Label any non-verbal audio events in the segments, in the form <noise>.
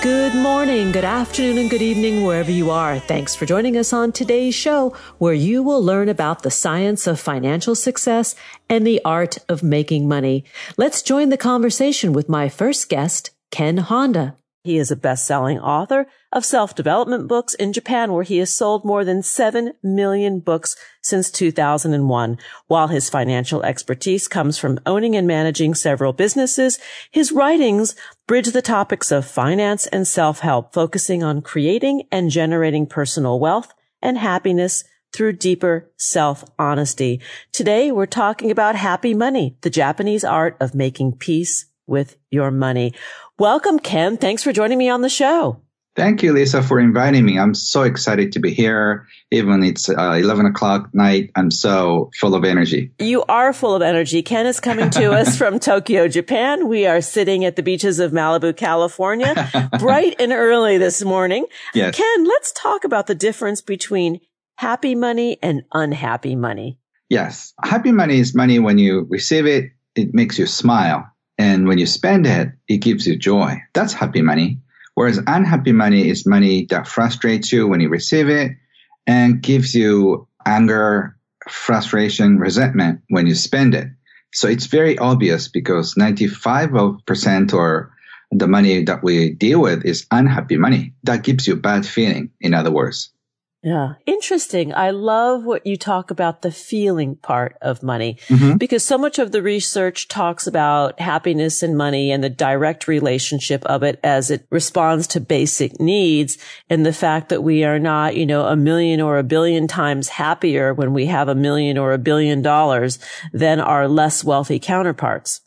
Good morning, good afternoon, and good evening, wherever you are. Thanks for joining us on today's show, where you will learn about the science of financial success and the art of making money. Let's join the conversation with my first guest, Ken Honda. He is a best-selling author of self-development books in Japan, where he has sold more than 7 million books since 2001. While his financial expertise comes from owning and managing several businesses, his writings bridge the topics of finance and self-help, focusing on creating and generating personal wealth and happiness through deeper self-honesty. Today, we're talking about happy money, the Japanese art of making peace with your money. Welcome, Ken. Thanks for joining me on the show. Thank you, Lisa, for inviting me. I'm so excited to be here. Even it's uh, 11 o'clock night, I'm so full of energy. You are full of energy. Ken is coming to us <laughs> from Tokyo, Japan. We are sitting at the beaches of Malibu, California, bright and early this morning. Yes. Ken, let's talk about the difference between happy money and unhappy money. Yes. Happy money is money when you receive it, it makes you smile. And when you spend it, it gives you joy. That's happy money. Whereas unhappy money is money that frustrates you when you receive it and gives you anger, frustration, resentment when you spend it. So it's very obvious because 95% or the money that we deal with is unhappy money. That gives you bad feeling, in other words. Yeah. Interesting. I love what you talk about the feeling part of money Mm-hmm. because so much of the research talks about happiness and money and the direct relationship of it as it responds to basic needs and the fact that we are not, you know, a million or a billion times happier when we have a million or a billion dollars than our less wealthy counterparts.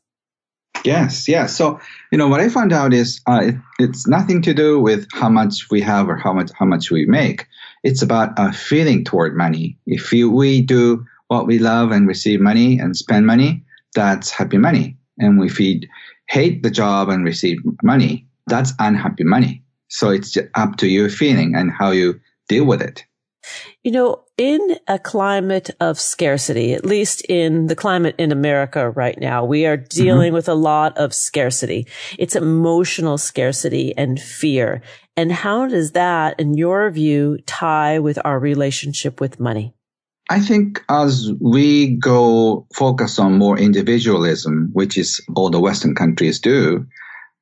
Yes, yes. So, you know, what I found out is uh, it, it's nothing to do with how much we have or how much how much we make. It's about a feeling toward money. If you, we do what we love and receive money and spend money, that's happy money. And if we hate the job and receive money, that's unhappy money. So it's up to your feeling and how you deal with it. You know, in a climate of scarcity, at least in the climate in America right now, we are mm-hmm. dealing with a lot of scarcity. It's emotional scarcity and fear. And how does that, in your view, tie with our relationship with money? I think as we go focus on more individualism, which is all the Western countries do,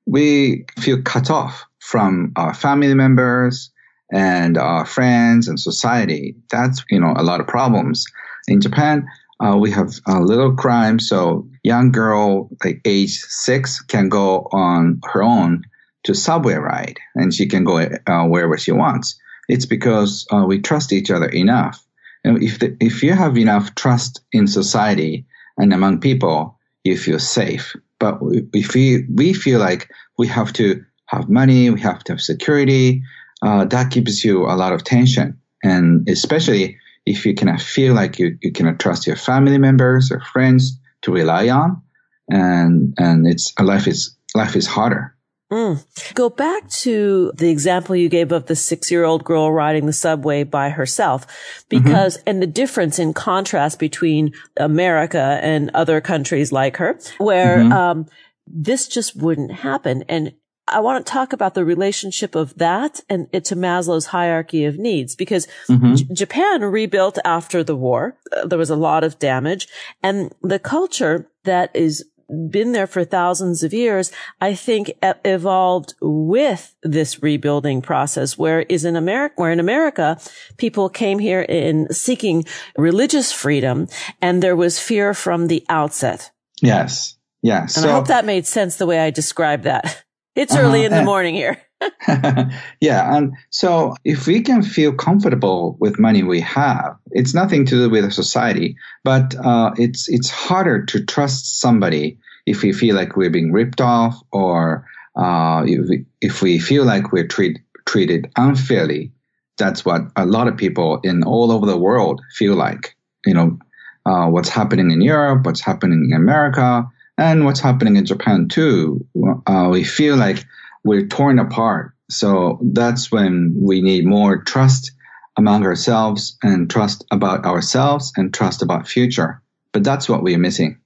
we feel cut off from our family members and our friends and society. That's, you know, a lot of problems. In Japan, uh, we have a little crime. So young girl, like age six can go on her own to subway ride and she can go uh, wherever she wants. It's because uh, we trust each other enough. And if the, if you have enough trust in society and among people, you feel safe. But if we we feel like we have to have money, we have to have security, uh, that gives you a lot of tension. And especially if you cannot feel like you, you cannot trust your family members or friends to rely on, and and it's a life is life is harder. Mm. Go back to the example you gave of the six year old girl riding the subway by herself because, and the difference in contrast between America and other countries like her where, um, this just wouldn't happen. And I want to talk about the relationship of that and it to Maslow's hierarchy of needs because J- Japan rebuilt after the war. Uh, there was a lot of damage and the culture that is been there for thousands of years, I think evolved with this rebuilding process, where is in America, where in America, people came here in seeking religious freedom and there was fear from the outset. Yes. Yes. And so, I hope that made sense the way I described that. <laughs> It's uh-huh, early in the morning here. <laughs> <laughs> yeah. And so if we can feel comfortable with money we have, it's nothing to do with society, but uh, it's, it's harder to trust somebody if we feel like we're being ripped off or uh, if, we, if we feel like we're treat, treated unfairly. That's what a lot of people in all over the world feel like. You know, uh, what's happening in Europe, what's happening in America, and what's happening in Japan too. Uh, we feel like we're torn apart. So that's when we need more trust among ourselves and trust about ourselves and trust about future. But that's what we're missing.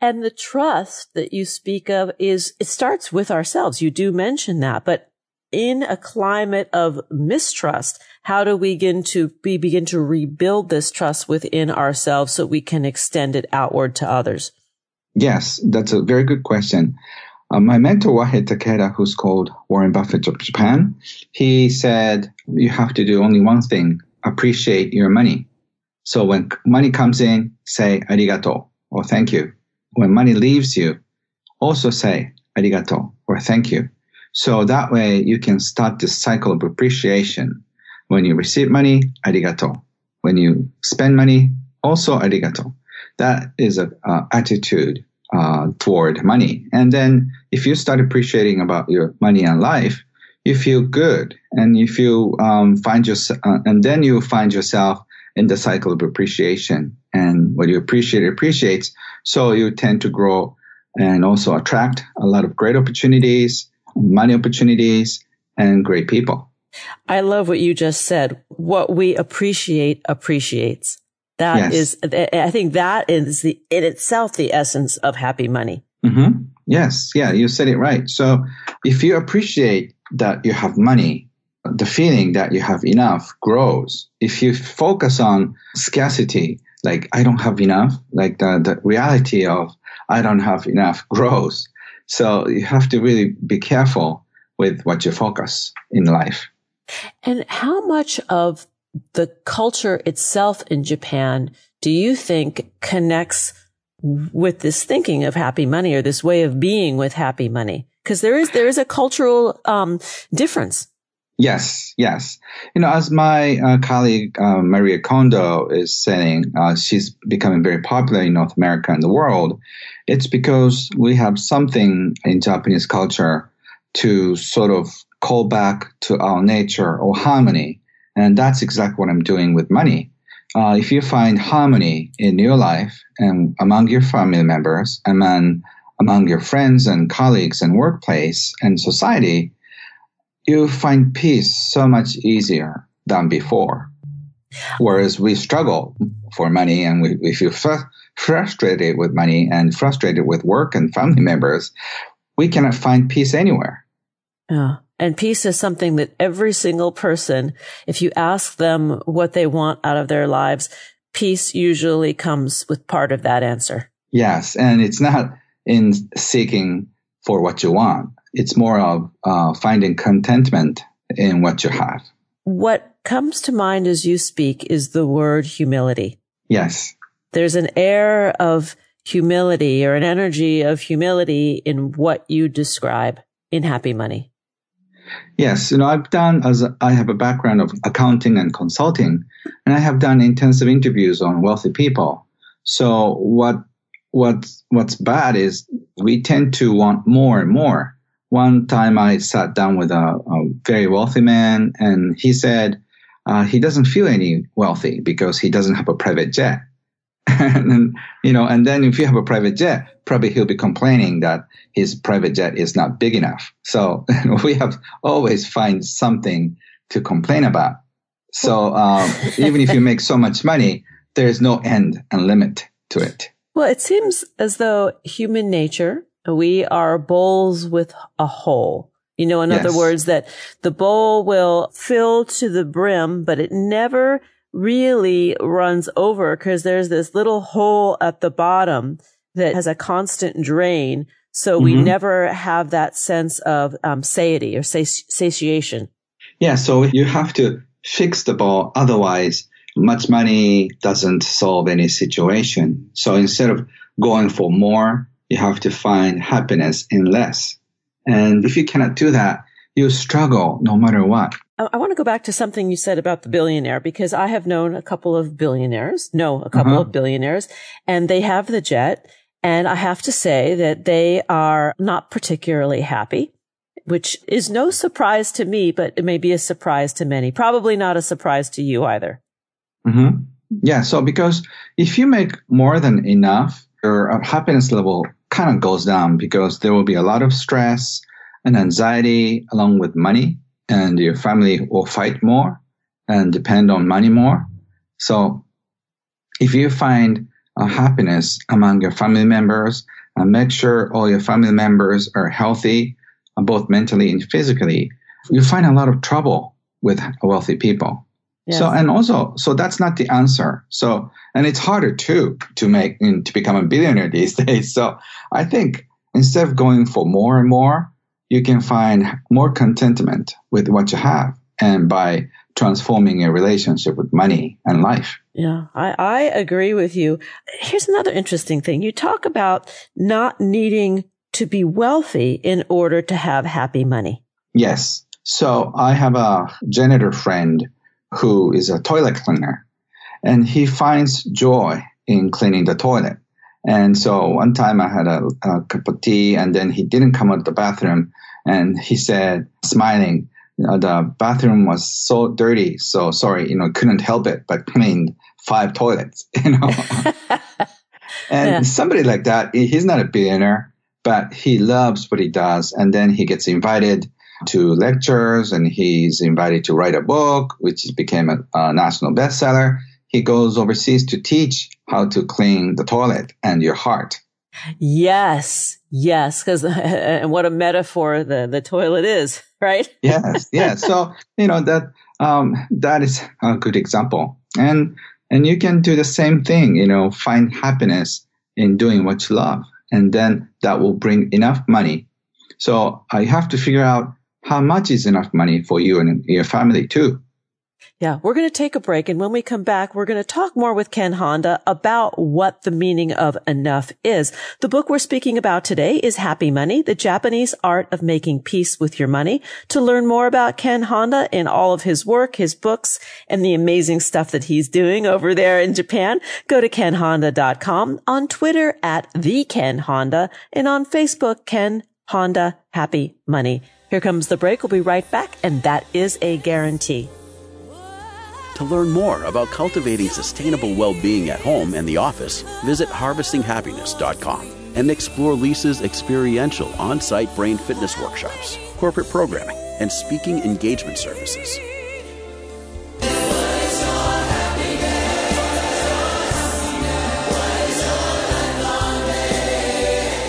And the trust that you speak of is, it starts with ourselves. You do mention that, but in a climate of mistrust, how do we begin to we begin to rebuild this trust within ourselves so we can extend it outward to others? Yes, that's a very good question. Uh, my mentor, Wahei Takeda, who's called Warren Buffett of Japan, he said, you have to do only one thing, appreciate your money. So when money comes in, say arigato or thank you. When money leaves you, also say arigato or thank you. So that way you can start this cycle of appreciation. When you receive money, arigato. When you spend money, also arigato. That is a uh, attitude uh, toward money. And then if you start appreciating about your money and life, you feel good and if you feel, um, find yourself, uh, and then you find yourself in the cycle of appreciation. And what you appreciate appreciates. So you tend to grow and also attract a lot of great opportunities, money opportunities, and great people. I love what you just said. What we appreciate appreciates. That yes. is, I think that is the, in itself, the essence of happy money. Mm-hmm. Yes. Yeah. You said it right. So if you appreciate that you have money, the feeling that you have enough grows. If you focus on scarcity, like I don't have enough, like the, the reality of I don't have enough grows. So you have to really be careful with what you focus in life. And how much of the culture itself in Japan do you think connects with this thinking of happy money or this way of being with happy money? Because there is there is a cultural um, difference. Yes, yes. You know, as my uh, colleague uh, Maria Kondo is saying, uh, she's becoming very popular in North America and the world. It's because we have something in Japanese culture to sort of call back to our nature or harmony and that's exactly what I'm doing with money. Uh, if you find harmony in your life and among your family members, among, among your friends and colleagues and workplace and society, you find peace so much easier than before. Whereas we struggle for money and we, we feel fr- frustrated with money and frustrated with work and family members, we cannot find peace anywhere. Yeah. And peace is something that every single person, if you ask them what they want out of their lives, peace usually comes with part of that answer. Yes. And it's not in seeking for what you want. It's more of uh, finding contentment in what you have. What comes to mind as you speak is the word humility. Yes. There's an air of humility or an energy of humility in what you describe in Happy Money. Yes, you know, I've done as I have a background of accounting and consulting, and I have done intensive interviews on wealthy people. So what what's what's bad is we tend to want more and more. One time I sat down with a, a very wealthy man, and he said uh, he doesn't feel any wealthy because he doesn't have a private jet. <laughs> and you know, and then if you have a private jet, probably he'll be complaining that his private jet is not big enough. So <laughs> we have always find something to complain about. So um, <laughs> even if you make so much money, there is no end and limit to it. Well, it seems as though human nature, we are bowls with a hole. You know, in yes. other words, that the bowl will fill to the brim, but it never really runs over because there's this little hole at the bottom that has a constant drain. So we mm-hmm. never have that sense of um, satiety or satiation. Yeah. So you have to fix the ball. Otherwise, much money doesn't solve any situation. So instead of going for more, you have to find happiness in less. And if you cannot do that, you struggle no matter what. I want to go back to something you said about the billionaire because I have known a couple of billionaires, no, a couple uh-huh. of billionaires, and they have the jet. And I have to say that they are not particularly happy, which is no surprise to me, but it may be a surprise to many. Probably not a surprise to you either. Mm-hmm. Yeah. So because if you make more than enough, your happiness level kind of goes down because there will be a lot of stress and anxiety along with money and your family will fight more and depend on money more. So if you find happiness among your family members and make sure all your family members are healthy, uh, both mentally and physically, you find a lot of trouble with wealthy people. Yes. So, and also, so that's not the answer. So, and it's harder too to make, to become a billionaire <laughs> these days. So I think instead of going for more and more, you can find more contentment with what you have and by transforming your relationship with money and life. Yeah, I, I agree with you. Here's another interesting thing. You talk about not needing to be wealthy in order to have happy money. Yes. So I have a janitor friend who is a toilet cleaner and he finds joy in cleaning the toilet. And so one time I had a, a cup of tea and then he didn't come out of the bathroom and he said, smiling, the bathroom was so dirty. So sorry, you know, couldn't help it, but cleaned five toilets, <laughs> you know. <laughs> and yeah. somebody like that, he's not a billionaire, but he loves what he does. And then he gets invited to lectures and he's invited to write a book, which became a, a national bestseller. He goes overseas to teach how to clean the toilet and your heart. Yes, yes, because <laughs> and what a metaphor the the toilet is, <laughs> right? yes, yes. So you know that um, that is a good example, and and you can do the same thing. You know, find happiness in doing what you love, and then that will bring enough money. So I have to figure out how much is enough money for you and your family too. Yeah, we're going to take a break. And when we come back, we're going to talk more with Ken Honda about what the meaning of enough is. The book we're speaking about today is Happy Money, the Japanese art of making peace with your money. To learn more about Ken Honda and all of his work, his books, and the amazing stuff that he's doing over there in Japan, go to kenhonda.com, on Twitter at the Ken Honda, and on Facebook, Ken Honda Happy Money. Here comes the break. We'll be right back, and that is a guarantee. To learn more about cultivating sustainable well being at home and the office, visit harvestinghappiness.com and explore Lisa's experiential on site brain fitness workshops, corporate programming, and speaking engagement services.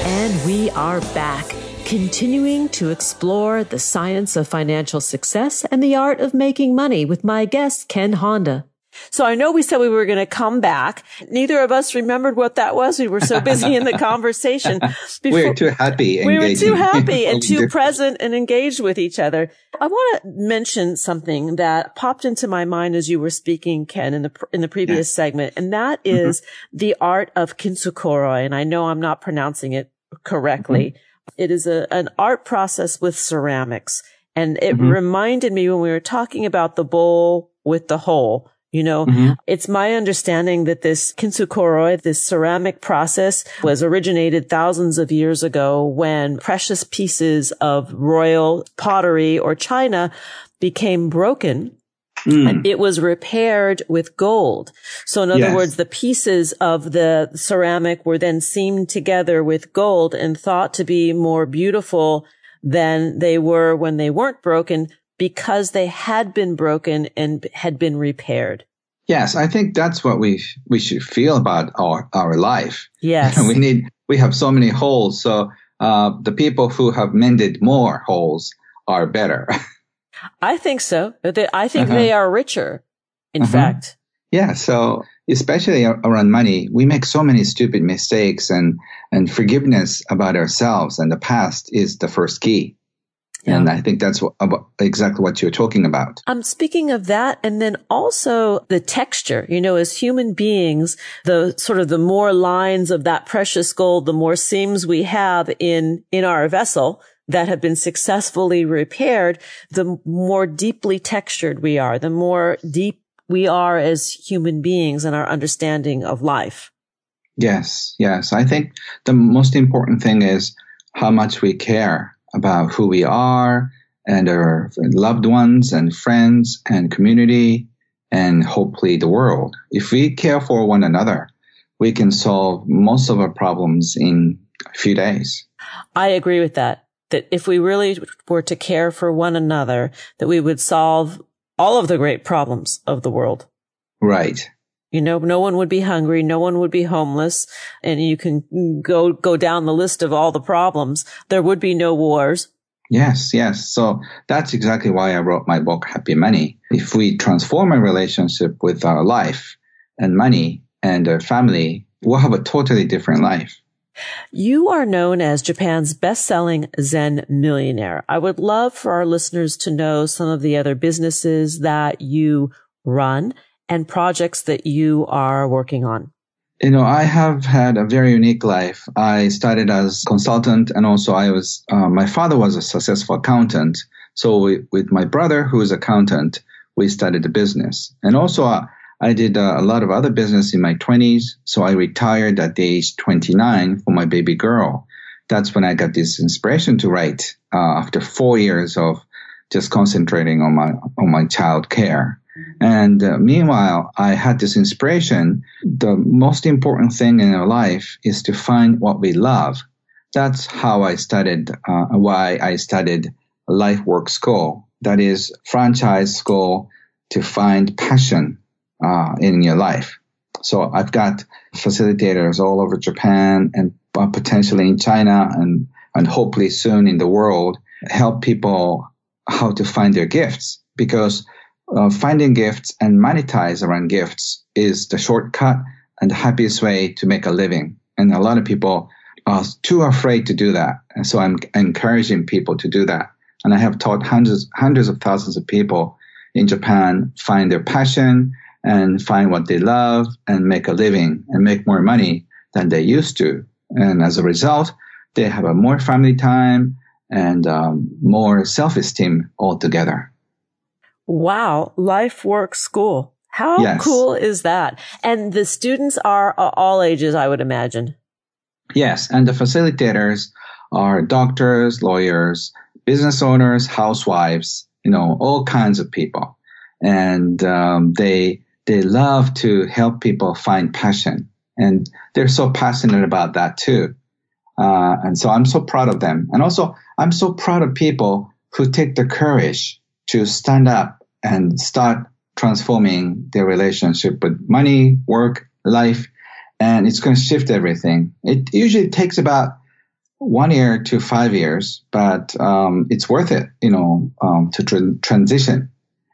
And we are back continuing to explore the science of financial success and the art of making money with my guest, Ken Honda. So I know we said we were going to come back. Neither of us remembered what that was. We were so busy in the <laughs> conversation. Before, we were too happy. We were too happy and <laughs> too present and engaged with each other. I want to mention something that popped into my mind as you were speaking, Ken, in the in the previous yeah. segment, and that is mm-hmm. mm-hmm. the art of kintsukuroi. And I know I'm not pronouncing it correctly. Mm-hmm it is a, an art process with ceramics. And it mm-hmm. reminded me when we were talking about the bowl with the hole, you know, mm-hmm. it's my understanding that this kintsukuroi, this ceramic process was originated thousands of years ago when precious pieces of royal pottery or china became broken Mm. It was repaired with gold. So in other yes. words, the pieces of the ceramic were then seamed together with gold and thought to be more beautiful than they were when they weren't broken because they had been broken and had been repaired. Yes, I think that's what we we should feel about our our life. Yes, <laughs> we need we have so many holes, so uh, the people who have mended more holes are better. <laughs> I think so. I think uh-huh. they are richer. In uh-huh. fact. Yeah. So especially around money, we make so many stupid mistakes and, and forgiveness about ourselves and the past is the first key. Yeah. And I think that's what, exactly what you're talking about. I'm speaking of that. And then also the texture, you know, as human beings, the sort of the more lines of that precious gold, the more seams we have in, in our vessel that have been successfully repaired, the more deeply textured we are, the more deep we are as human beings and our understanding of life. Yes, yes. I think the most important thing is how much we care about who we are and our loved ones and friends and community and hopefully the world. If we care for one another, we can solve most of our problems in a few days. I agree with that. That if we really were to care for one another, that we would solve all of the great problems of the world. Right. You know, no one would be hungry. No one would be homeless. And you can go, go down the list of all the problems. There would be no wars. Yes, yes. So that's exactly why I wrote my book, Happy Money. If we transform our relationship with our life and money and our family, we'll have a totally different life. You are known as Japan's best-selling Zen millionaire. I would love for our listeners to know some of the other businesses that you run and projects that you are working on? You know, I have had a very unique life. I started as consultant and also I was, uh, my father was a successful accountant. So we, with my brother, who is accountant, we started a business. And also uh, I did uh, a lot of other business in my twenties. So I retired at age 29 for my baby girl. That's when I got this inspiration to write, uh, after four years of just concentrating on my, on my child care. And uh, meanwhile, I had this inspiration. The most important thing in our life is to find what we love. That's how I studied, uh, why I studied Life Work School. That is franchise school to find passion uh, in your life. So I've got facilitators all over Japan and uh, potentially in China and, and hopefully soon in the world help people how to find their gifts because uh, finding gifts and monetize around gifts is the shortcut and the happiest way to make a living. And a lot of people are too afraid to do that. And so I'm encouraging people to do that. And I have taught hundreds, hundreds of thousands of people in Japan find their passion and find what they love and make a living and make more money than they used to. And as a result, they have a more family time and um, more self-esteem altogether. Wow. Life Work School. How yes. cool is that? And the students are all ages, I would imagine. Yes. And the facilitators are doctors, lawyers, business owners, housewives, you know, all kinds of people. And um, they, they love to help people find passion. And they're so passionate about that too. Uh, and so I'm so proud of them. And also, I'm so proud of people who take the courage to stand up and start transforming their relationship with money, work, life, and it's going to shift everything. It usually takes about one year to five years, but um, it's worth it, you know, um, to tra- transition.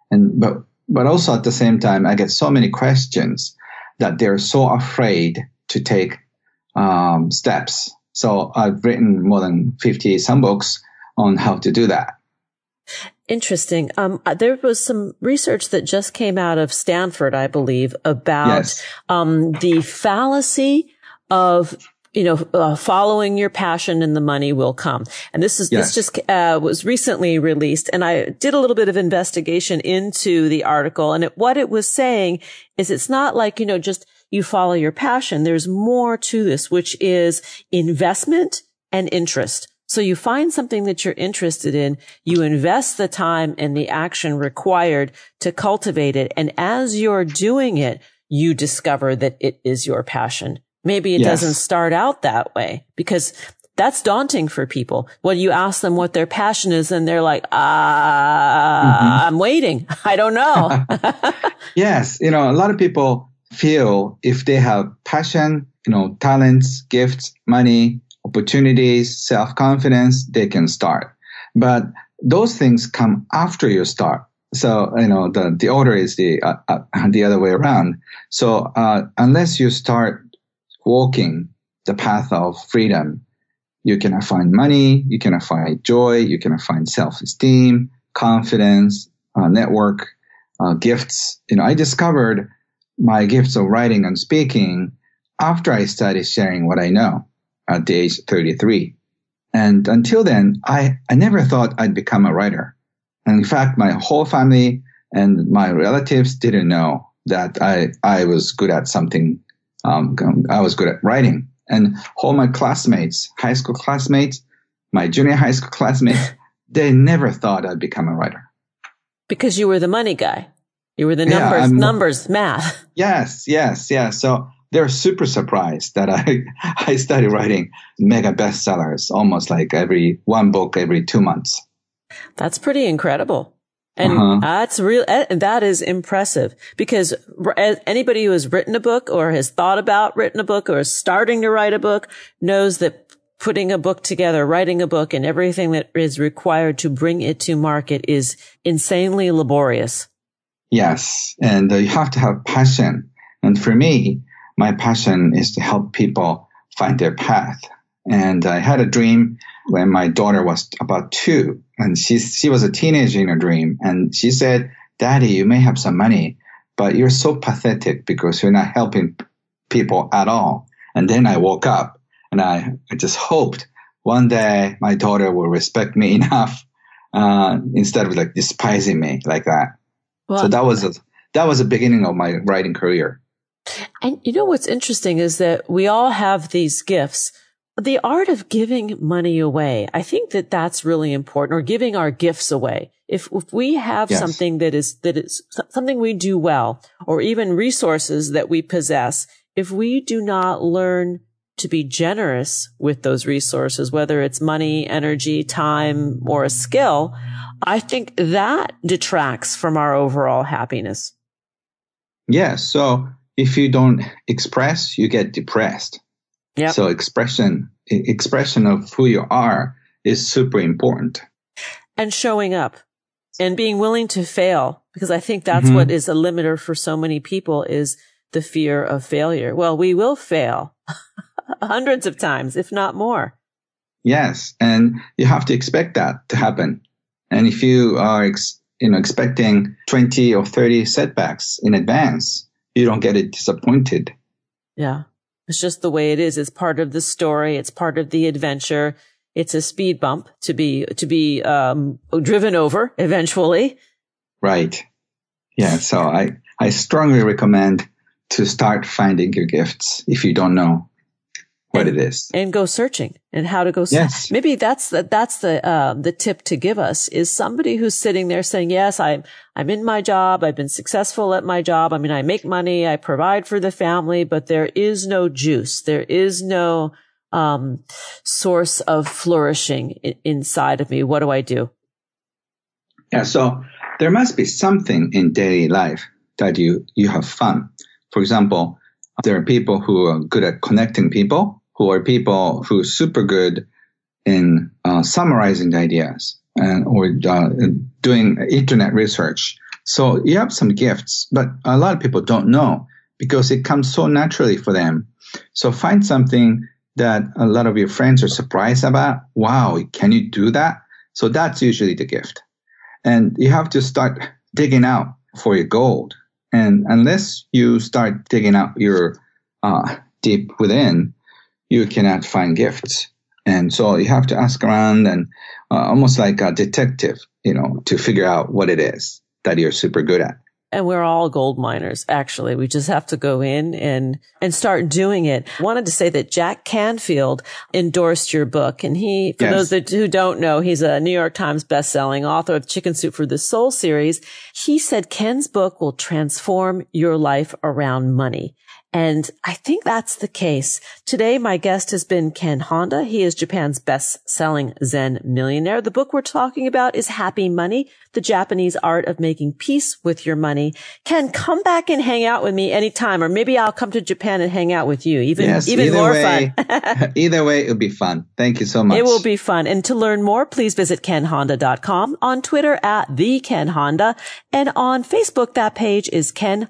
And but but also at the same time, I get so many questions that they're so afraid to take um, steps. So I've written more than fifty some books on how to do that. Interesting. Um, uh, there was some research that just came out of Stanford, I believe, about yes. um, the fallacy of you know, uh, following your passion and the money will come. And this is, yes. this just, uh, was recently released and I did a little bit of investigation into the article and it, what it was saying is it's not like, you know, just you follow your passion. There's more to this, which is investment and interest. So you find something that you're interested in, you invest the time and the action required to cultivate it. And as you're doing it, you discover that it is your passion. Maybe it yes. doesn't start out that way because that's daunting for people. When you ask them what their passion is and they're like, ah, mm-hmm. I'm waiting. <laughs> I don't know. <laughs> yes. You know, a lot of people feel if they have passion, you know, talents, gifts, money, opportunities, self confidence, they can start. But those things come after you start. So, you know, the, the order is the, uh, uh, the other way around. So, uh, unless you start walking the path of freedom, you cannot find money, you cannot find joy, you cannot find self-esteem, confidence, uh, network, uh, gifts. You know, I discovered my gifts of writing and speaking after I started sharing what I know at the age 33. And until then, I, I never thought I'd become a writer. And in fact, my whole family and my relatives didn't know that I, I was good at something. Um, I was good at writing and all my classmates, high school classmates, my junior high school classmates, <laughs> they never thought I'd become a writer. Because you were the money guy. You were the numbers, yeah, numbers, math. <laughs> Yes, yes, yes. So they're super surprised that I, <laughs> I started writing mega bestsellers almost like every one book every two months. That's pretty incredible. And uh-huh. that's real. Eh, that is impressive because anybody who has written a book or has thought about written a book or is starting to write a book knows that putting a book together, writing a book and everything that is required to bring it to market is insanely laborious. Yes. And uh, you have to have passion. And for me, my passion is to help people find their path. And I had a dream when my daughter was about two and she, she was a teenager in a dream and she said, daddy, you may have some money, but you're so pathetic because you're not helping people at all. And then I woke up and I, I just hoped one day my daughter will respect me <laughs> enough, uh, instead of like despising me like that. Well, so that was, a, that was the beginning of my writing career. And you know what's interesting is that we all have these gifts the art of giving money away. I think that that's really important or giving our gifts away. If, if we have yes. something that is, that is something we do well or even resources that we possess, if we do not learn to be generous with those resources, whether it's money, energy, time, or a skill, I think that detracts from our overall happiness. Yes. So if you don't express, you get depressed. So expression, expression of who you are is super important. And showing up and being willing to fail, because I think that's mm-hmm. what is a limiter for so many people is the fear of failure. Well, we will fail <laughs> hundreds of times, if not more. Yes. And you have to expect that to happen. And if you are, ex- you know, expecting 20 or 30 setbacks in advance, you don't get it disappointed. Yeah. It's just the way it is. It's part of the story. It's part of the adventure. It's a speed bump to be, to be, um, driven over eventually. Right. Yeah. So I, I strongly recommend to start finding your gifts if you don't know what and, it is and go searching and how to go. Yes. Maybe that's the, that's the, uh, the tip to give us is somebody who's sitting there saying, yes, I'm, I'm in my job. I've been successful at my job. I mean, I make money. I provide for the family, but there is no juice. There is no, um, source of flourishing inside of me. What do I do? Yeah. So there must be something in daily life that you, you have fun. For example, there are people who are good at connecting people, who are people who are super good in uh, summarizing ideas and or uh, doing internet research. So you have some gifts, but a lot of people don't know because it comes so naturally for them. So find something that a lot of your friends are surprised about. Wow, can you do that? So that's usually the gift. And you have to start digging out for your gold. And unless you start digging out your uh, deep within, you cannot find gifts. And so you have to ask around and uh, almost like a detective, you know, to figure out what it is that you're super good at. And we're all gold miners, actually. We just have to go in and, and start doing it. I wanted to say that Jack Canfield endorsed your book. And he, for yes. those that, who don't know, he's a New York Times bestselling author of Chicken Soup for the Soul series. He said Ken's book will transform your life around money. And I think that's the case. Today, my guest has been Ken Honda. He is Japan's best selling Zen millionaire. The book we're talking about is Happy Money, the Japanese art of making peace with your money. Ken, come back and hang out with me anytime, or maybe I'll come to Japan and hang out with you. Even, yes, even more way, fun. <laughs> <laughs> either way, it'll be fun. Thank you so much. It will be fun. And to learn more, please visit kenhonda.com on Twitter at the Ken Honda and on Facebook. That page is Ken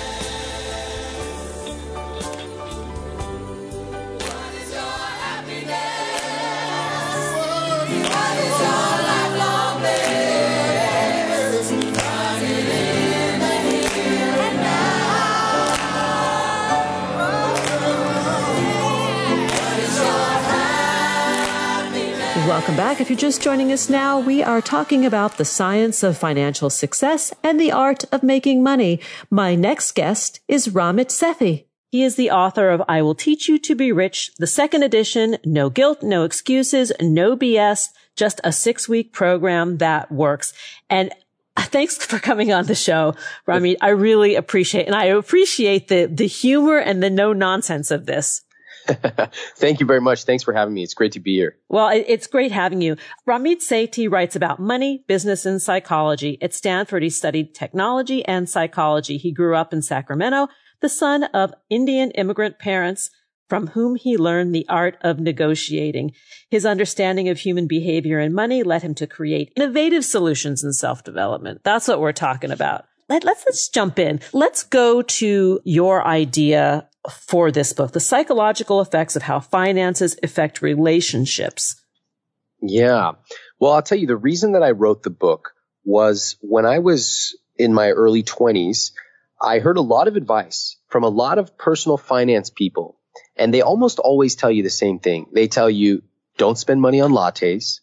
Welcome back. If you're just joining us now, we are talking about the science of financial success and the art of making money. My next guest is Ramit Sethi. He is the author of I Will Teach You to Be Rich, the second edition, no guilt, no excuses, no BS, just a six week program that works. And <laughs> thanks for coming on the show, Ramit. I really appreciate, and I appreciate the, the humor and the no nonsense of this. <laughs> Thank you very much. Thanks for having me. It's great to be here. Well, it's great having you. Ramit Sethi writes about money, business, and psychology. At Stanford, he studied technology and psychology. He grew up in Sacramento, the son of Indian immigrant parents from whom he learned the art of negotiating. His understanding of human behavior and money led him to create innovative solutions in self-development. That's what we're talking about. Let, let's, let's jump in. Let's go to your idea for this book, the psychological effects of how finances affect relationships. Yeah. Well, I'll tell you, the reason that I wrote the book was when I was in my early 20s, I heard a lot of advice from a lot of personal finance people, and they almost always tell you the same thing. They tell you, don't spend money on lattes,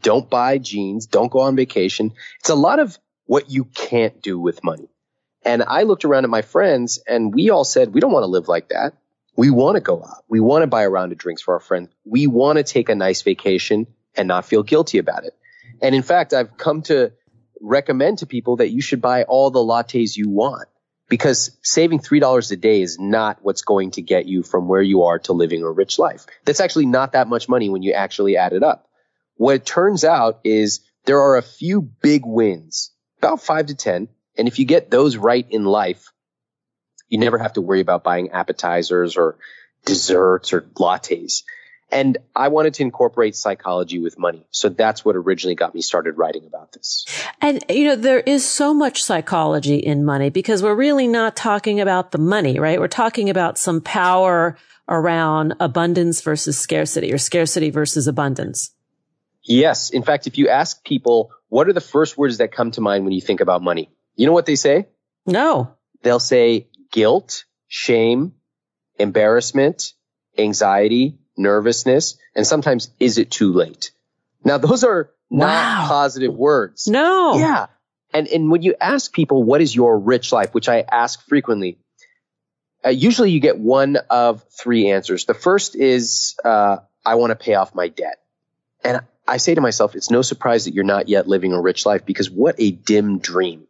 don't buy jeans, don't go on vacation. It's a lot of what you can't do with money. And I looked around at my friends and we all said, we don't want to live like that. We want to go out. We want to buy a round of drinks for our friends. We want to take a nice vacation and not feel guilty about it. And in fact, I've come to recommend to people that you should buy all the lattes you want because saving $3 a day is not what's going to get you from where you are to living a rich life. That's actually not that much money when you actually add it up. What it turns out is there are a few big wins, about five to 10, and if you get those right in life, you never have to worry about buying appetizers or desserts or lattes. And I wanted to incorporate psychology with money. So that's what originally got me started writing about this. And, you know, there is so much psychology in money because we're really not talking about the money, right? We're talking about some power around abundance versus scarcity or scarcity versus abundance. Yes. In fact, if you ask people, what are the first words that come to mind when you think about money? You know what they say? No. They'll say guilt, shame, embarrassment, anxiety, nervousness, and sometimes is it too late? Now those are wow. not positive words. No. Yeah. And, and when you ask people, what is your rich life, which I ask frequently, uh, usually you get one of three answers. The first is, uh, I want to pay off my debt. And I say to myself, it's no surprise that you're not yet living a rich life because what a dim dream.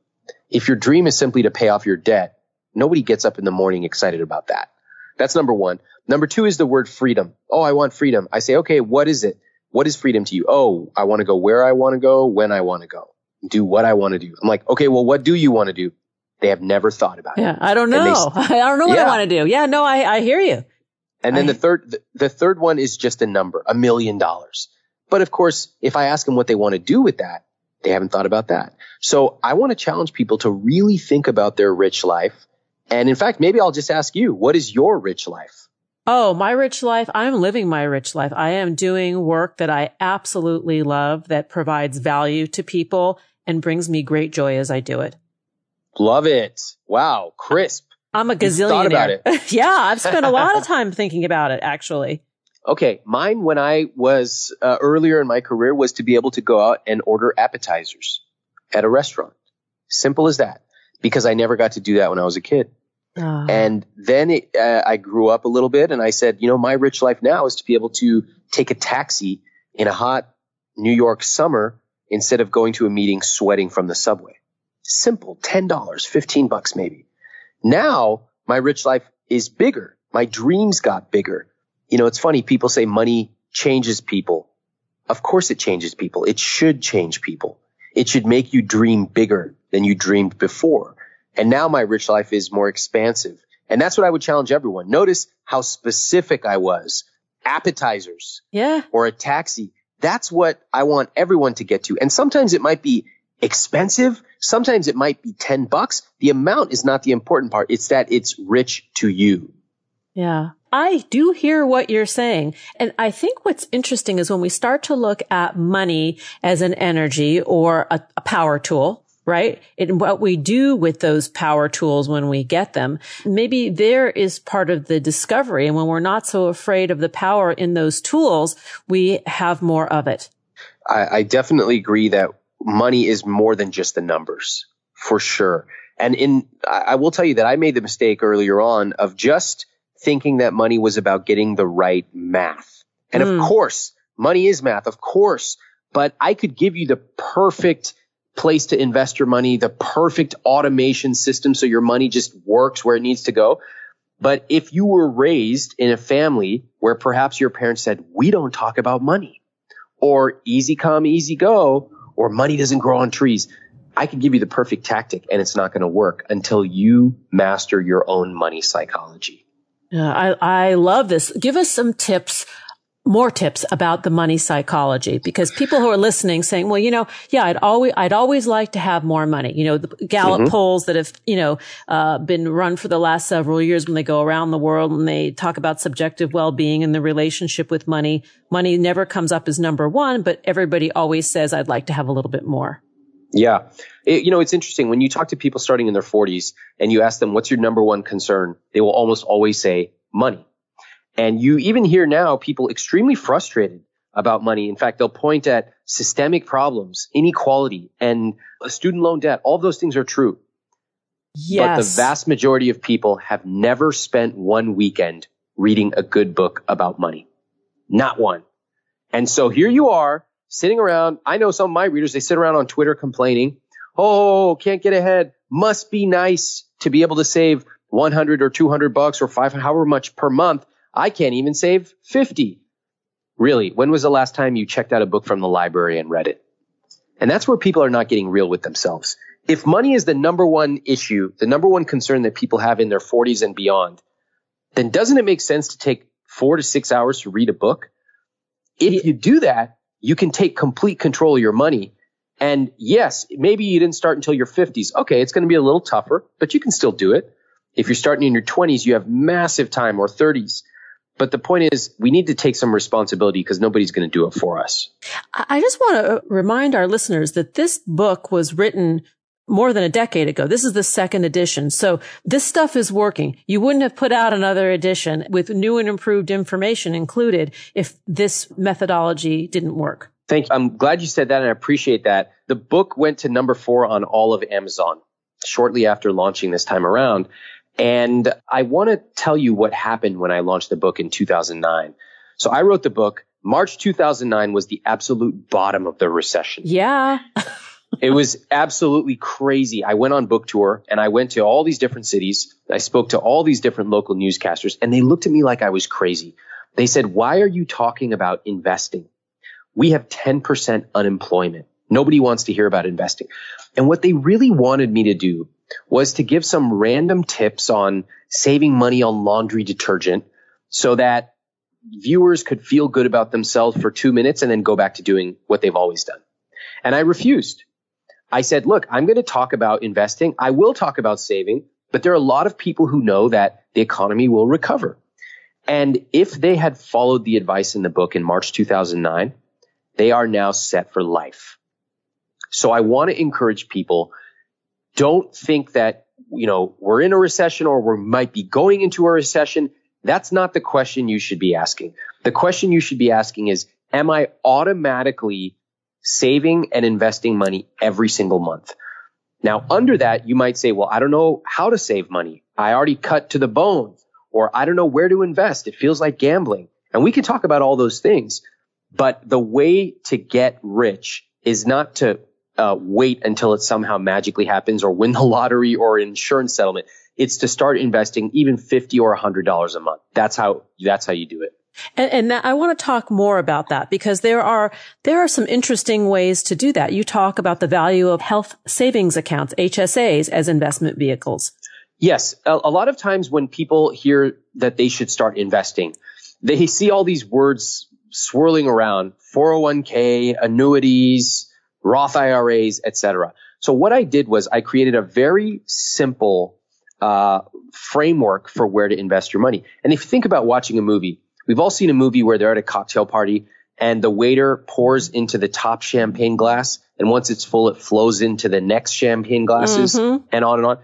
If your dream is simply to pay off your debt, nobody gets up in the morning excited about that. That's number one. Number two is the word freedom. Oh, I want freedom. I say, okay, what is it? What is freedom to you? Oh, I want to go where I want to go, when I want to go, do what I want to do. I'm like, okay, well, what do you want to do? They have never thought about yeah, it. Yeah, I don't know. They, <laughs> I don't know what yeah. I want to do. Yeah, no, I, I hear you. And then I, the third, the, the third one is just a number, a million dollars. But of course, if I ask them what they want to do with that, they haven't thought about that. So I want to challenge people to really think about their rich life. And in fact, maybe I'll just ask you, what is your rich life? Oh, my rich life. I'm living my rich life. I am doing work that I absolutely love that provides value to people and brings me great joy as I do it. Love it. Wow. Crisp. I'm a gazillionaire. <laughs> yeah. I've spent a lot of time thinking about it actually. Okay, mine when I was uh, earlier in my career was to be able to go out and order appetizers at a restaurant. Simple as that. Because I never got to do that when I was a kid. Ah. And then it, uh, I grew up a little bit and I said, you know, my rich life now is to be able to take a taxi in a hot New York summer instead of going to a meeting sweating from the subway. Simple, $10, 15 bucks maybe. Now my rich life is bigger. My dreams got bigger. You know, it's funny. People say money changes people. Of course it changes people. It should change people. It should make you dream bigger than you dreamed before. And now my rich life is more expansive. And that's what I would challenge everyone. Notice how specific I was. Appetizers Yeah. or a taxi. That's what I want everyone to get to. And sometimes it might be expensive. Sometimes it might be 10 bucks. The amount is not the important part. It's that it's rich to you. Yeah. I do hear what you're saying. And I think what's interesting is when we start to look at money as an energy or a, a power tool, right? And what we do with those power tools when we get them, maybe there is part of the discovery. And when we're not so afraid of the power in those tools, we have more of it. I, I definitely agree that money is more than just the numbers for sure. And in, I I will tell you that I made the mistake earlier on of just thinking that money was about getting the right math. And Mm. of course, money is math, of course, but I could give you the perfect place to invest your money, the perfect automation system so your money just works where it needs to go. But if you were raised in a family where perhaps your parents said, we don't talk about money or easy come, easy go, or money doesn't grow on trees. I could give you the perfect tactic and it's not going to work until you master your own money psychology. Yeah, I, I love this. Give us some tips, more tips about the money psychology, because people who are listening saying, well, you know, yeah, I'd always, I'd always like to have more money. You know, the Gallup polls that have, you know, uh, been run for the last several years when they go around the world and they talk about subjective well-being and the relationship with money. Money never comes up as number one, but everybody always says, I'd like to have a little bit more. Yeah. It- you know, it's interesting when you talk to people starting in their 40s and you ask them, what's your number one concern? They will almost always say money. And you even hear now people extremely frustrated about money. In fact, they'll point at systemic problems, inequality, and student loan debt. All those things are true. Yes. But the vast majority of people have never spent one weekend reading a good book about money. Not one. And so here you are sitting around. I know some of my readers, they sit around on Twitter complaining. Oh, can't get ahead. Must be nice to be able to save 100 or 200 bucks or 500, however much per month. I can't even save 50. Really, when was the last time you checked out a book from the library and read it? And that's where people are not getting real with themselves. If money is the number one issue, the number one concern that people have in their 40s and beyond, then doesn't it make sense to take four to six hours to read a book? If you do that, you can take complete control of your money. And yes, maybe you didn't start until your 50s. Okay, it's going to be a little tougher, but you can still do it. If you're starting in your 20s, you have massive time or 30s. But the point is, we need to take some responsibility because nobody's going to do it for us. I just want to remind our listeners that this book was written more than a decade ago. This is the second edition. So this stuff is working. You wouldn't have put out another edition with new and improved information included if this methodology didn't work. Thank you. I'm glad you said that and I appreciate that. The book went to number four on all of Amazon shortly after launching this time around. And I want to tell you what happened when I launched the book in 2009. So I wrote the book. March 2009 was the absolute bottom of the recession. Yeah. <laughs> it was absolutely crazy. I went on book tour and I went to all these different cities. I spoke to all these different local newscasters and they looked at me like I was crazy. They said, why are you talking about investing? We have 10% unemployment. Nobody wants to hear about investing. And what they really wanted me to do was to give some random tips on saving money on laundry detergent so that viewers could feel good about themselves for two minutes and then go back to doing what they've always done. And I refused. I said, look, I'm going to talk about investing. I will talk about saving, but there are a lot of people who know that the economy will recover. And if they had followed the advice in the book in March 2009, they are now set for life. So I want to encourage people, don't think that, you know, we're in a recession or we might be going into a recession. That's not the question you should be asking. The question you should be asking is, am I automatically saving and investing money every single month? Now, under that, you might say, well, I don't know how to save money. I already cut to the bone, or I don't know where to invest. It feels like gambling. And we can talk about all those things. But the way to get rich is not to uh, wait until it somehow magically happens or win the lottery or insurance settlement. It's to start investing even 50 or $100 a month. That's how, that's how you do it. And, and I want to talk more about that because there are, there are some interesting ways to do that. You talk about the value of health savings accounts, HSAs as investment vehicles. Yes. A, a lot of times when people hear that they should start investing, they see all these words swirling around 401k, annuities, Roth IRAs, etc. So what I did was I created a very simple uh, framework for where to invest your money. And if you think about watching a movie, We've all seen a movie where they're at a cocktail party and the waiter pours into the top champagne glass. And once it's full, it flows into the next champagne glasses mm-hmm. and on and on.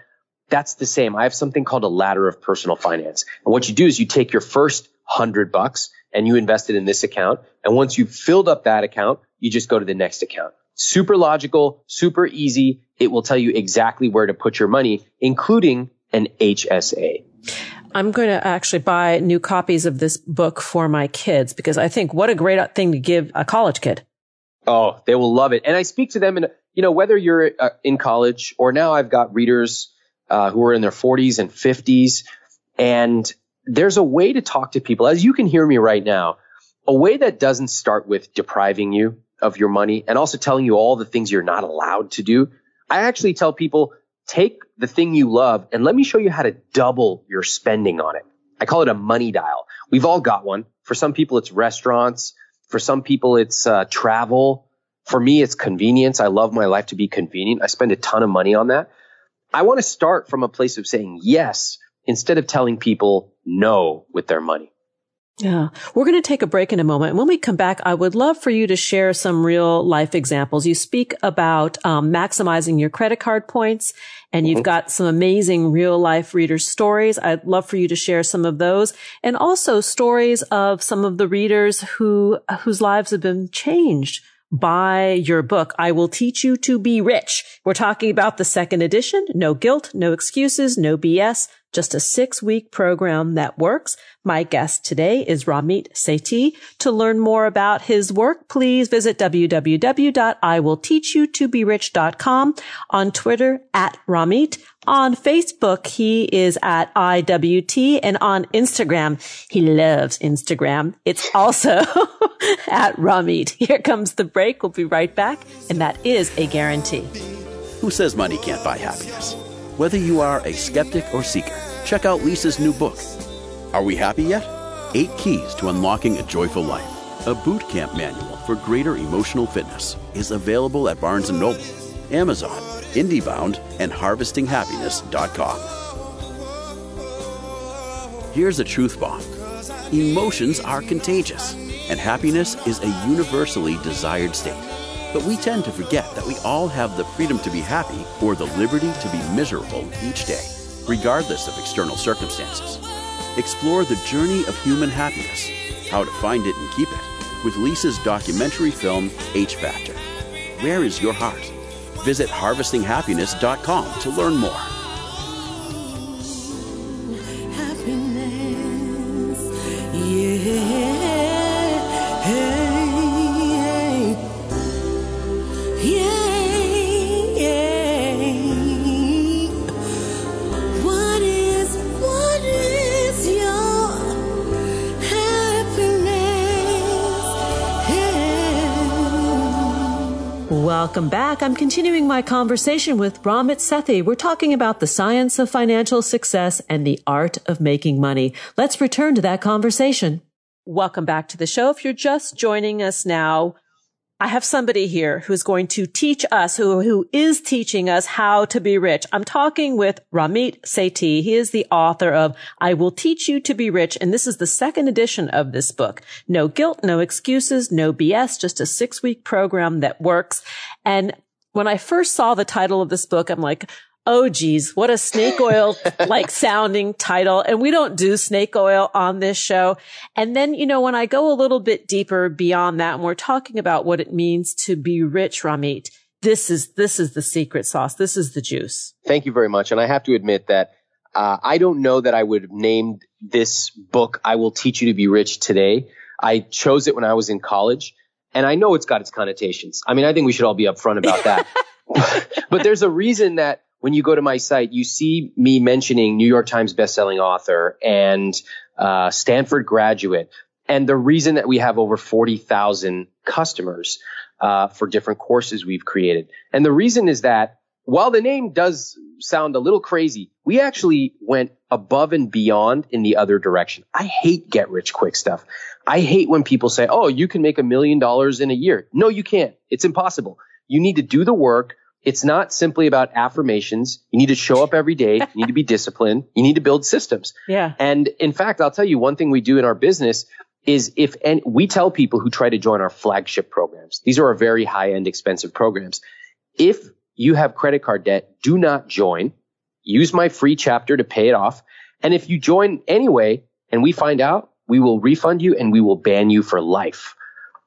That's the same. I have something called a ladder of personal finance. And what you do is you take your first hundred bucks and you invest it in this account. And once you've filled up that account, you just go to the next account. Super logical, super easy. It will tell you exactly where to put your money, including an HSA. I'm going to actually buy new copies of this book for my kids because I think what a great thing to give a college kid. Oh, they will love it. And I speak to them and you know, whether you're uh, in college or now I've got readers uh, who are in their 40s and 50s. And there's a way to talk to people, as you can hear me right now, a way that doesn't start with depriving you of your money and also telling you all the things you're not allowed to do. I actually tell people take the thing you love and let me show you how to double your spending on it. I call it a money dial. We've all got one. For some people, it's restaurants. For some people, it's uh, travel. For me, it's convenience. I love my life to be convenient. I spend a ton of money on that. I want to start from a place of saying yes instead of telling people no with their money. Yeah. We're going to take a break in a moment. When we come back, I would love for you to share some real life examples. You speak about um, maximizing your credit card points and you've mm-hmm. got some amazing real life reader stories. I'd love for you to share some of those and also stories of some of the readers who, whose lives have been changed by your book. I will teach you to be rich. We're talking about the second edition. No guilt, no excuses, no BS, just a six week program that works. My guest today is Ramit Sethi. To learn more about his work, please visit www.iwillteachyoutoberich.com on Twitter at Ramit. On Facebook, he is at IWT and on Instagram, he loves Instagram. It's also <laughs> at Ramit. Here comes the break. We'll be right back. And that is a guarantee. Who says money can't buy happiness? Whether you are a skeptic or seeker, check out Lisa's new book. Are we happy yet? Eight Keys to Unlocking a Joyful Life. A boot camp manual for greater emotional fitness is available at Barnes & Noble, Amazon, IndieBound, and HarvestingHappiness.com. Here's a truth bomb. Emotions are contagious, and happiness is a universally desired state. But we tend to forget that we all have the freedom to be happy or the liberty to be miserable each day, regardless of external circumstances. Explore the journey of human happiness, how to find it and keep it, with Lisa's documentary film, H Factor. Where is your heart? Visit harvestinghappiness.com to learn more. Welcome back. I'm continuing my conversation with Ramit Sethi. We're talking about the science of financial success and the art of making money. Let's return to that conversation. Welcome back to the show. If you're just joining us now, I have somebody here who's going to teach us, who, who is teaching us how to be rich. I'm talking with Ramit Sethi. He is the author of I Will Teach You to Be Rich. And this is the second edition of this book. No guilt, no excuses, no BS, just a six week program that works. And when I first saw the title of this book, I'm like, Oh geez, what a snake oil <laughs> like sounding title. And we don't do snake oil on this show. And then, you know, when I go a little bit deeper beyond that and we're talking about what it means to be rich, Ramit, this is, this is the secret sauce. This is the juice. Thank you very much. And I have to admit that uh, I don't know that I would have named this book, I Will Teach You to Be Rich today. I chose it when I was in college and I know it's got its connotations. I mean, I think we should all be upfront about that. <laughs> but there's a reason that when you go to my site, you see me mentioning New York Times bestselling author and uh, Stanford graduate. And the reason that we have over 40,000 customers uh, for different courses we've created. And the reason is that while the name does sound a little crazy, we actually went above and beyond in the other direction. I hate get rich quick stuff. I hate when people say, oh, you can make a million dollars in a year. No, you can't. It's impossible. You need to do the work. It's not simply about affirmations. You need to show up every day. You need to be disciplined. You need to build systems. Yeah. And in fact, I'll tell you one thing we do in our business is if and we tell people who try to join our flagship programs, these are our very high end expensive programs. If you have credit card debt, do not join. Use my free chapter to pay it off. And if you join anyway and we find out, we will refund you and we will ban you for life.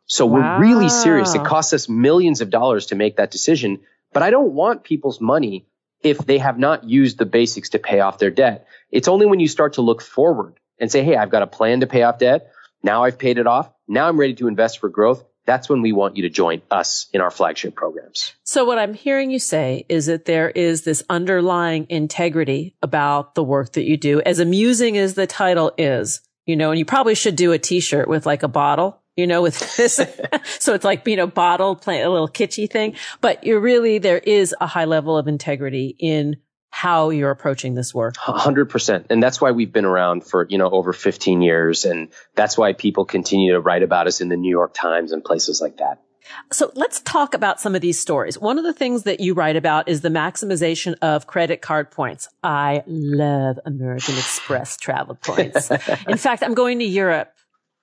So wow. we're really serious. It costs us millions of dollars to make that decision, but I don't want people's money if they have not used the basics to pay off their debt. It's only when you start to look forward and say, Hey, I've got a plan to pay off debt. Now I've paid it off. Now I'm ready to invest for growth. That's when we want you to join us in our flagship programs. So what I'm hearing you say is that there is this underlying integrity about the work that you do. As amusing as the title is, you know, and you probably should do a t-shirt with like a bottle, you know, with this. <laughs> so it's like, you know, bottle, play a little kitschy thing, but you're really, there is a high level of integrity in how you're approaching this work. 100%. And that's why we've been around for, you know, over 15 years. And that's why people continue to write about us in the New York Times and places like that. So let's talk about some of these stories. One of the things that you write about is the maximization of credit card points. I love American Express travel points. <laughs> In fact, I'm going to Europe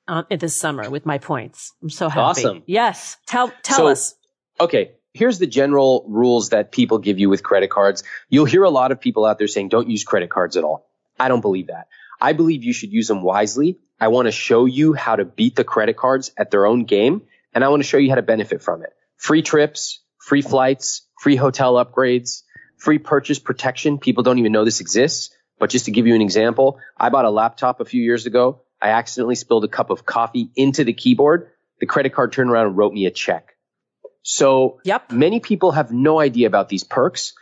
um, this summer with my points. I'm so happy. Awesome. Yes. Tell, tell so, us. Okay. Here's the general rules that people give you with credit cards. You'll hear a lot of people out there saying don't use credit cards at all. I don't believe that. I believe you should use them wisely. I want to show you how to beat the credit cards at their own game and I want to show you how to benefit from it. Free trips, free flights, free hotel upgrades, free purchase protection. People don't even know this exists. But just to give you an example, I bought a laptop a few years ago. I accidentally spilled a cup of coffee into the keyboard. The credit card turned around and wrote me a check. So yep. many people have no idea about these perks.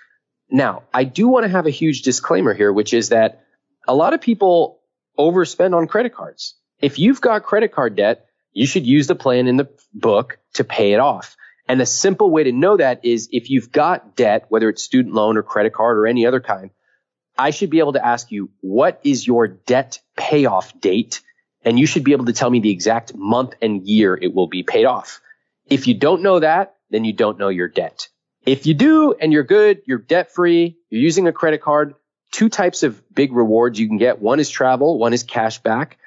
Now, I do want to have a huge disclaimer here, which is that a lot of people overspend on credit cards. If you've got credit card debt, you should use the plan in the book to pay it off. And the simple way to know that is if you've got debt, whether it's student loan or credit card or any other kind, I should be able to ask you, what is your debt payoff date? And you should be able to tell me the exact month and year it will be paid off. If you don't know that, then you don't know your debt. If you do and you're good, you're debt free, you're using a credit card, two types of big rewards you can get. One is travel, one is cash back.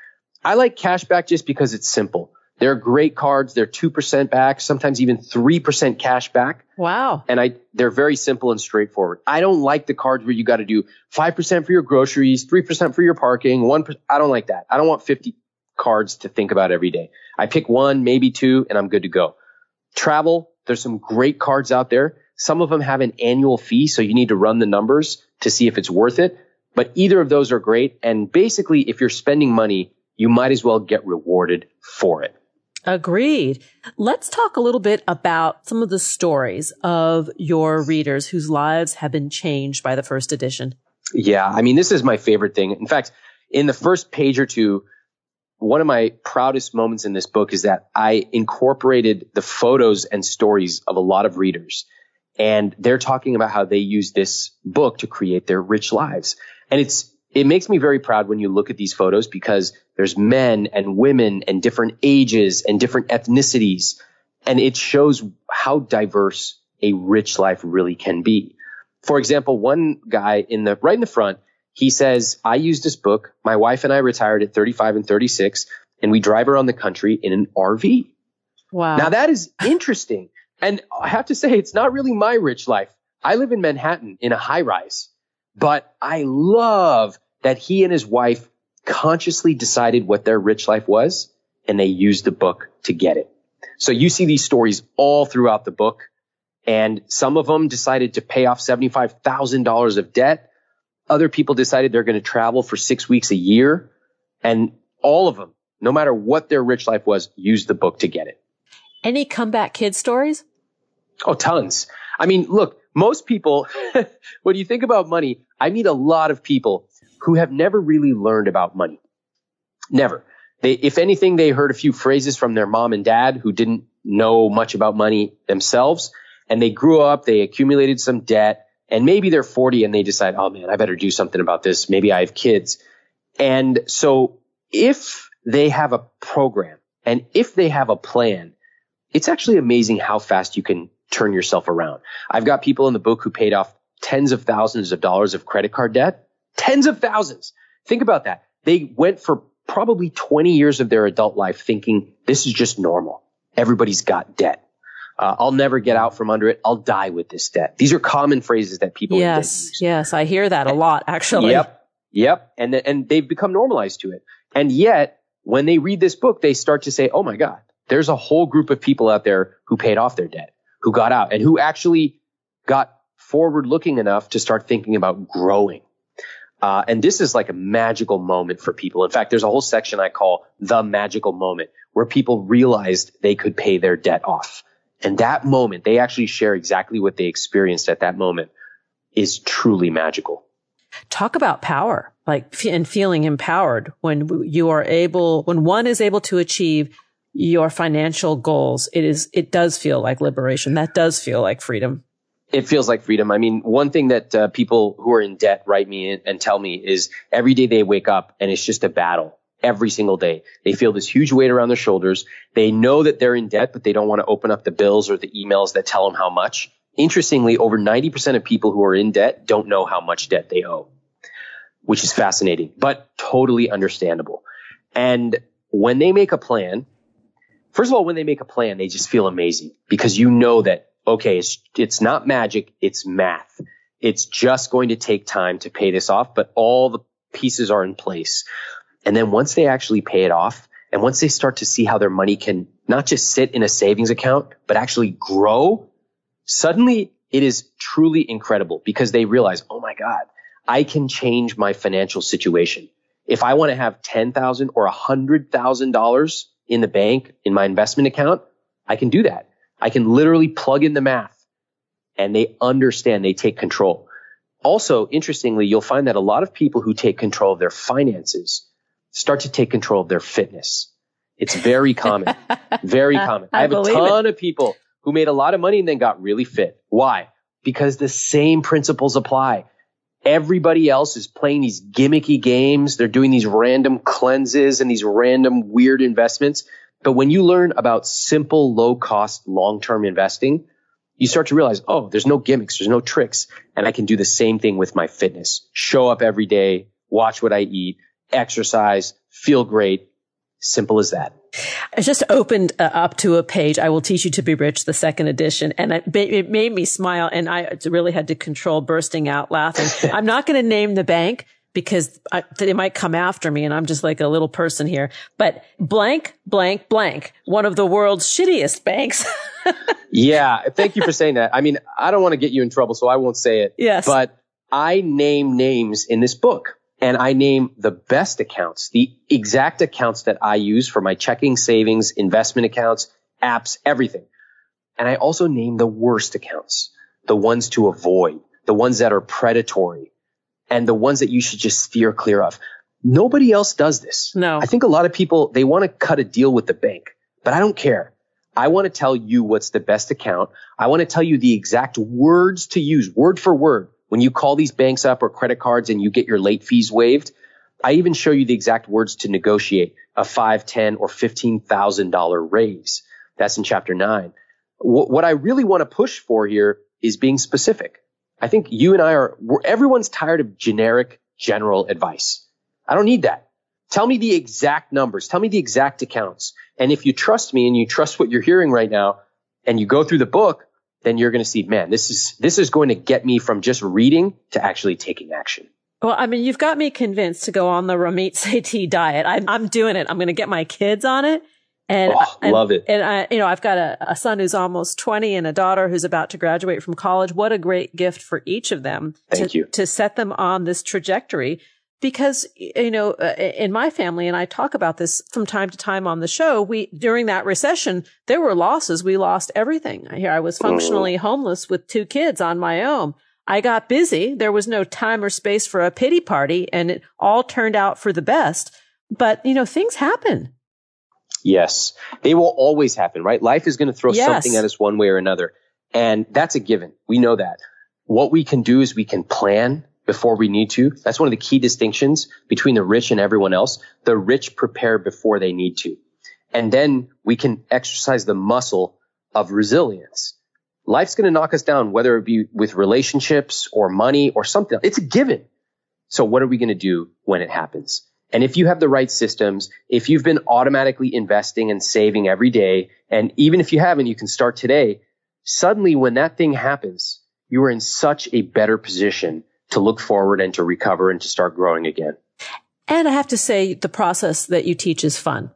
I like cashback just because it's simple. They're great cards. They're 2% back, sometimes even 3% cash back. Wow. And I, they're very simple and straightforward. I don't like the cards where you got to do 5% for your groceries, 3% for your parking, 1%. I don't like that. I don't want 50 cards to think about every day. I pick one, maybe two, and I'm good to go. Travel, there's some great cards out there. Some of them have an annual fee, so you need to run the numbers to see if it's worth it. But either of those are great. And basically, if you're spending money, you might as well get rewarded for it. Agreed. Let's talk a little bit about some of the stories of your readers whose lives have been changed by the first edition. Yeah. I mean, this is my favorite thing. In fact, in the first page or two, one of my proudest moments in this book is that I incorporated the photos and stories of a lot of readers. And they're talking about how they use this book to create their rich lives. And it's it makes me very proud when you look at these photos because there's men and women and different ages and different ethnicities. And it shows how diverse a rich life really can be. For example, one guy in the right in the front, he says, I used this book. My wife and I retired at 35 and 36 and we drive around the country in an RV. Wow. Now that is interesting. And I have to say, it's not really my rich life. I live in Manhattan in a high rise, but I love that he and his wife consciously decided what their rich life was and they used the book to get it. So you see these stories all throughout the book And some of them decided to pay off $75,000 of debt. Other people decided they're going to travel for six weeks a year. And all of them, no matter what their rich life was, used the book to get it. Any comeback kid stories? Oh, tons. I mean, look, most people, <laughs> when you think about money, I meet a lot of people who have never really learned about money. Never. They, if anything, they heard a few phrases from their mom and dad who didn't know much about money themselves. And they grew up, they accumulated some debt, and maybe they're 40 and they decide, oh man, I better do something about this. Maybe I have kids. And so if they have a program and if they have a plan, it's actually amazing how fast you can turn yourself around. I've got people in the book who paid off tens of thousands of dollars of credit card debt. Tens of thousands. Think about that. They went for probably 20 years of their adult life thinking this is just normal. Everybody's got debt. Uh, I'll never get out from under it. I'll die with this debt. These are common phrases that people. Use. Yes, yes, I hear that a lot actually. Yep, yep, and and they've become normalized to it. And yet, when they read this book, they start to say, "Oh my God, there's a whole group of people out there who paid off their debt, who got out, and who actually got forward looking enough to start thinking about growing." Uh, and this is like a magical moment for people. In fact, there's a whole section I call the magical moment where people realized they could pay their debt off. And that moment, they actually share exactly what they experienced at that moment is truly magical. Talk about power, like and feeling empowered when you are able, when one is able to achieve your financial goals. It is, it does feel like liberation. That does feel like freedom it feels like freedom. I mean, one thing that uh, people who are in debt write me and tell me is every day they wake up and it's just a battle every single day. They feel this huge weight around their shoulders. They know that they're in debt, but they don't want to open up the bills or the emails that tell them how much. Interestingly, over 90% of people who are in debt don't know how much debt they owe, which is fascinating, but totally understandable. And when they make a plan, first of all, when they make a plan, they just feel amazing because you know that okay, it's, it's not magic. It's math. It's just going to take time to pay this off, but all the pieces are in place. And then once they actually pay it off and once they start to see how their money can not just sit in a savings account, but actually grow, suddenly it is truly incredible because they realize, oh my God, I can change my financial situation. If I want to have 10,000 or $100,000 in the bank in my investment account, I can do that. I can literally plug in the math and they understand, they take control. Also, interestingly, you'll find that a lot of people who take control of their finances start to take control of their fitness. It's very common. <laughs> very common. I, I have a ton it. of people who made a lot of money and then got really fit. Why? Because the same principles apply. Everybody else is playing these gimmicky games. They're doing these random cleanses and these random weird investments. But when you learn about simple, low cost, long term investing, you start to realize, oh, there's no gimmicks, there's no tricks. And I can do the same thing with my fitness. Show up every day, watch what I eat, exercise, feel great. Simple as that. I just opened uh, up to a page. I will teach you to be rich, the second edition, and it, it made me smile. And I really had to control bursting out laughing. <laughs> I'm not going to name the bank because I, they might come after me and I'm just like a little person here. But blank, blank, blank, one of the world's shittiest banks. <laughs> yeah. Thank you for saying that. I mean, I don't want to get you in trouble, so I won't say it. Yes. But I name names in this book and I name the best accounts, the exact accounts that I use for my checking, savings, investment accounts, apps, everything. And I also name the worst accounts, the ones to avoid, the ones that are predatory, and the ones that you should just steer clear of. Nobody else does this. No. I think a lot of people, they want to cut a deal with the bank, but I don't care. I want to tell you what's the best account. I want to tell you the exact words to use, word for word. When you call these banks up or credit cards and you get your late fees waived, I even show you the exact words to negotiate a five, ten, or fifteen thousand dollar raise. That's in chapter nine. what I really want to push for here is being specific. I think you and I are, everyone's tired of generic general advice. I don't need that. Tell me the exact numbers. Tell me the exact accounts. And if you trust me and you trust what you're hearing right now and you go through the book, then you're going to see, man, this is, this is going to get me from just reading to actually taking action. Well, I mean, you've got me convinced to go on the Ramit Sethi diet. I, I'm doing it. I'm going to get my kids on it And, oh, and love it. And I, you know, I've got a, a, son who's almost 20 and a daughter who's about to graduate from college. What a great gift for each of them Thank to, you. to set them on this trajectory. Because, you know, uh, in my family, and I talk about this from time to time on the show, we, during that recession, there were losses. We lost everything. Here I was functionally homeless with two kids on my own. I got busy. There was no time or space for a pity party and it all turned out for the best. But, you know, things happen. Yes. They will always happen, right? Life is going to throw Yes. something at us one way or another. And that's a given. We know that. What we can do is we can plan before we need to. That's one of the key distinctions between the rich and everyone else. The rich prepare before they need to. And then we can exercise the muscle of resilience. Life's going to knock us down, whether it be with relationships or money or something. It's a given. So what are we going to do when it happens? And if you have the right systems, if you've been automatically investing and saving every day, and even if you haven't, you can start today. Suddenly when that thing happens, you are in such a better position to look forward and to recover and to start growing again. And I have to say, the process that you teach is fun.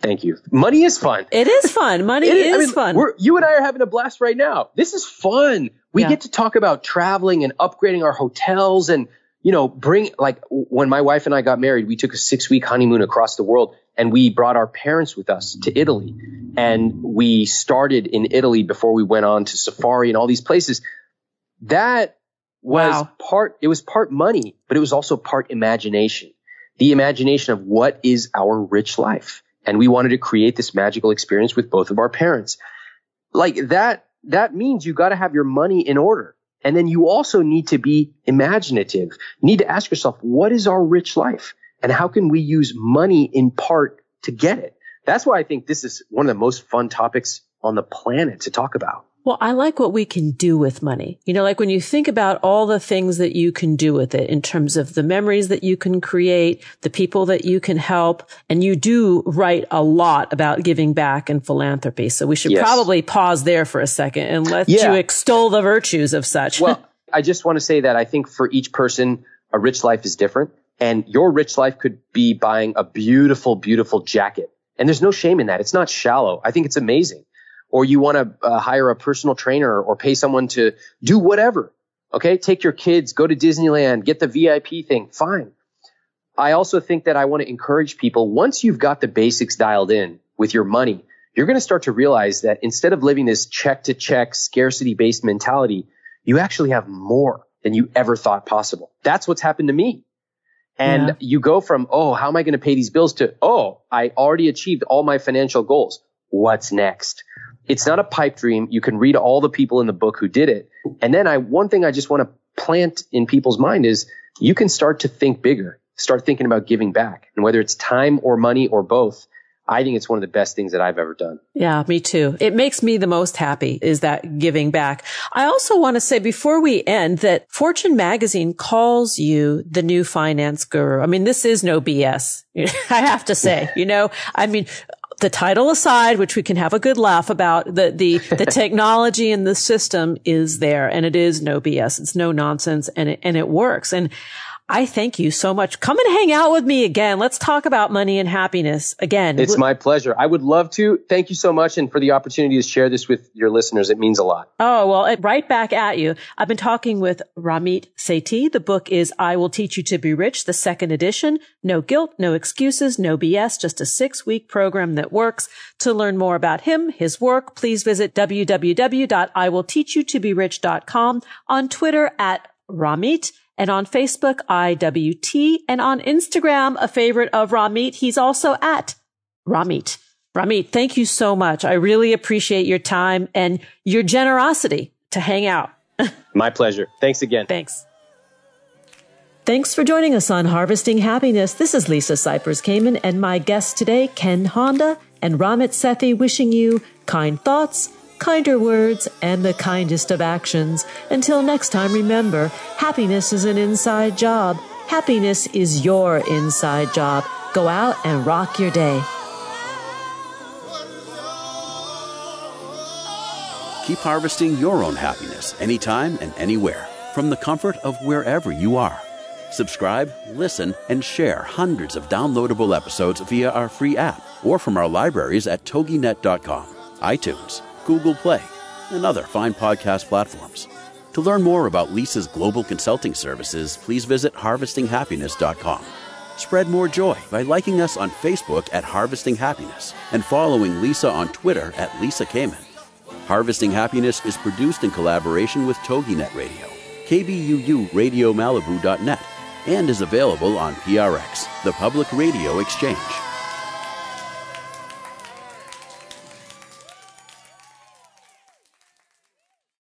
Thank you. Money is fun. It is fun. Money <laughs> It is, I mean, fun. We're, you and I are having a blast right now. This is fun. We Yeah. get to talk about traveling and upgrading our hotels and, you know, bring like when my wife and I got married, we took a six week honeymoon across the world and we brought our parents with us to Italy. And we started in Italy before we went on to safari and all these places. That was Wow. part, it was part money, but it was also part imagination. The imagination of what is our rich life. And we wanted to create this magical experience with both of our parents. Like that, that means you got to have your money in order. And then you also need to be imaginative. You need to ask yourself, what is our rich life? And how can we use money in part to get it? That's why I think this is one of the most fun topics on the planet to talk about. Well, I like what we can do with money. You know, like when you think about all the things that you can do with it in terms of the memories that you can create, the people that you can help, and you do write a lot about giving back and philanthropy. So we should Yes. probably pause there for a second and let Yeah. you extol the virtues of such. Well, <laughs> I just want to say that I think for each person, a rich life is different. And your rich life could be buying a beautiful, beautiful jacket. And there's no shame in that. It's not shallow. I think it's amazing. Or you want to uh, hire a personal trainer or pay someone to do whatever. Okay. Take your kids, go to Disneyland, get the VIP thing. Fine. I also think that I want to encourage people once you've got the basics dialed in with your money, you're going to start to realize that instead of living this check to check scarcity based mentality, you actually have more than you ever thought possible. That's what's happened to me. And Yeah. you go from, oh, how am I going to pay these bills to, oh, I already achieved all my financial goals. What's next? It's not a pipe dream. You can read all the people in the book who did it. And then I, one thing I just want to plant in people's mind is you can start to think bigger, start thinking about giving back. And whether it's time or money or both, I think it's one of the best things that I've ever done. Yeah, me too. It makes me the most happy is that giving back. I also want to say before we end that Fortune magazine calls you the new finance guru. I mean, this is no BS. <laughs> I have to say, you know, I mean, the title aside, which we can have a good laugh about, the, the, the <laughs> technology and the system is there and it is no BS. It's no nonsense and it, and it works. And I thank you so much. Come and hang out with me again. Let's talk about money and happiness again. It's my pleasure. I would love to. Thank you so much. And for the opportunity to share this with your listeners, it means a lot. Oh, well, right back at you. I've been talking with Ramit Sethi. The book is I Will Teach You to Be Rich, the second edition. No guilt, no excuses, no BS, just a six week program that works. To learn more about him, his work, please visit www.iwillteachyoutoberich.com on Twitter at Ramit and on Facebook, IWT and on Instagram, a favorite of Ramit. He's also at Ramit. Ramit, thank you so much. I really appreciate your time and your generosity to hang out. <laughs> My pleasure. Thanks again. Thanks. Thanks for joining us on Harvesting Happiness. This is Lisa Cypers Kamen and my guests today, Ken Honda and Ramit Sethi, wishing you kind thoughts, kinder words, and the kindest of actions. Until next time, remember, happiness is an inside job. Happiness is your inside job. Go out and rock your day. Keep harvesting your own happiness anytime and anywhere from the comfort of wherever you are. Subscribe, listen, and share hundreds of downloadable episodes via our free app or from our libraries at toginet.com, iTunes, Google Play, and other fine podcast platforms. To learn more about Lisa's global consulting services, please visit harvestinghappiness.com. Spread more joy by liking us on Facebook at Harvesting Happiness and following Lisa on Twitter at Lisa Kamen. Harvesting Happiness is produced in collaboration with TogiNet Radio, KBUU Radio Malibu.net, and is available on PRX, the Public Radio Exchange.